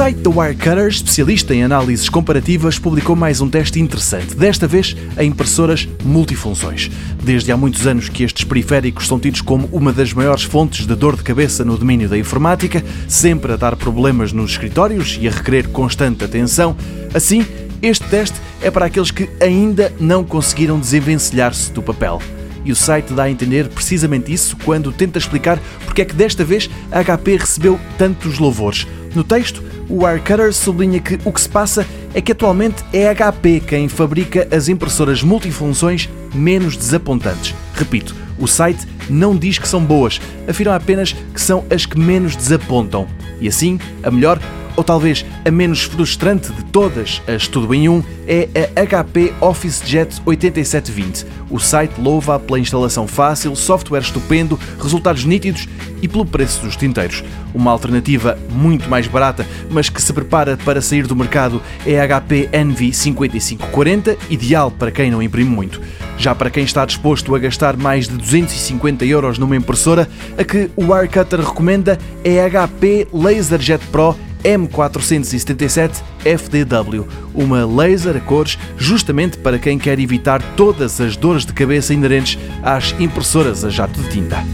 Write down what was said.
site da Wirecutter, especialista em análises comparativas, publicou mais um teste interessante, desta vez a impressoras multifunções. Desde há muitos anos que estes periféricos são tidos como uma das maiores fontes de dor de cabeça no domínio da informática, sempre a dar problemas nos escritórios e a requerer constante atenção. Assim, este teste é para aqueles que ainda não conseguiram desenvencilhar-se do papel. E o site dá a entender precisamente isso quando tenta explicar porque é que desta vez a HP recebeu tantos louvores. No texto, o Wirecutter sublinha que o que se passa é que atualmente é HP quem fabrica as impressoras multifunções menos desapontantes. Repito, o site não diz que são boas, afirma apenas que são as que menos desapontam. E assim, a melhor ou talvez a menos frustrante de todas as tudo em um, é a HP OfficeJet 8720. O site louva pela instalação fácil, software estupendo, resultados nítidos e pelo preço dos tinteiros. Uma alternativa muito mais barata, mas que se prepara para sair do mercado, é a HP Envy 5540, ideal para quem não imprime muito. Já para quem está disposto a gastar mais de 250 euros numa impressora, a que o Wirecutter recomenda é a HP LaserJet Pro M477 FDW, uma laser a cores justamente para quem quer evitar todas as dores de cabeça inerentes às impressoras a jato de tinta.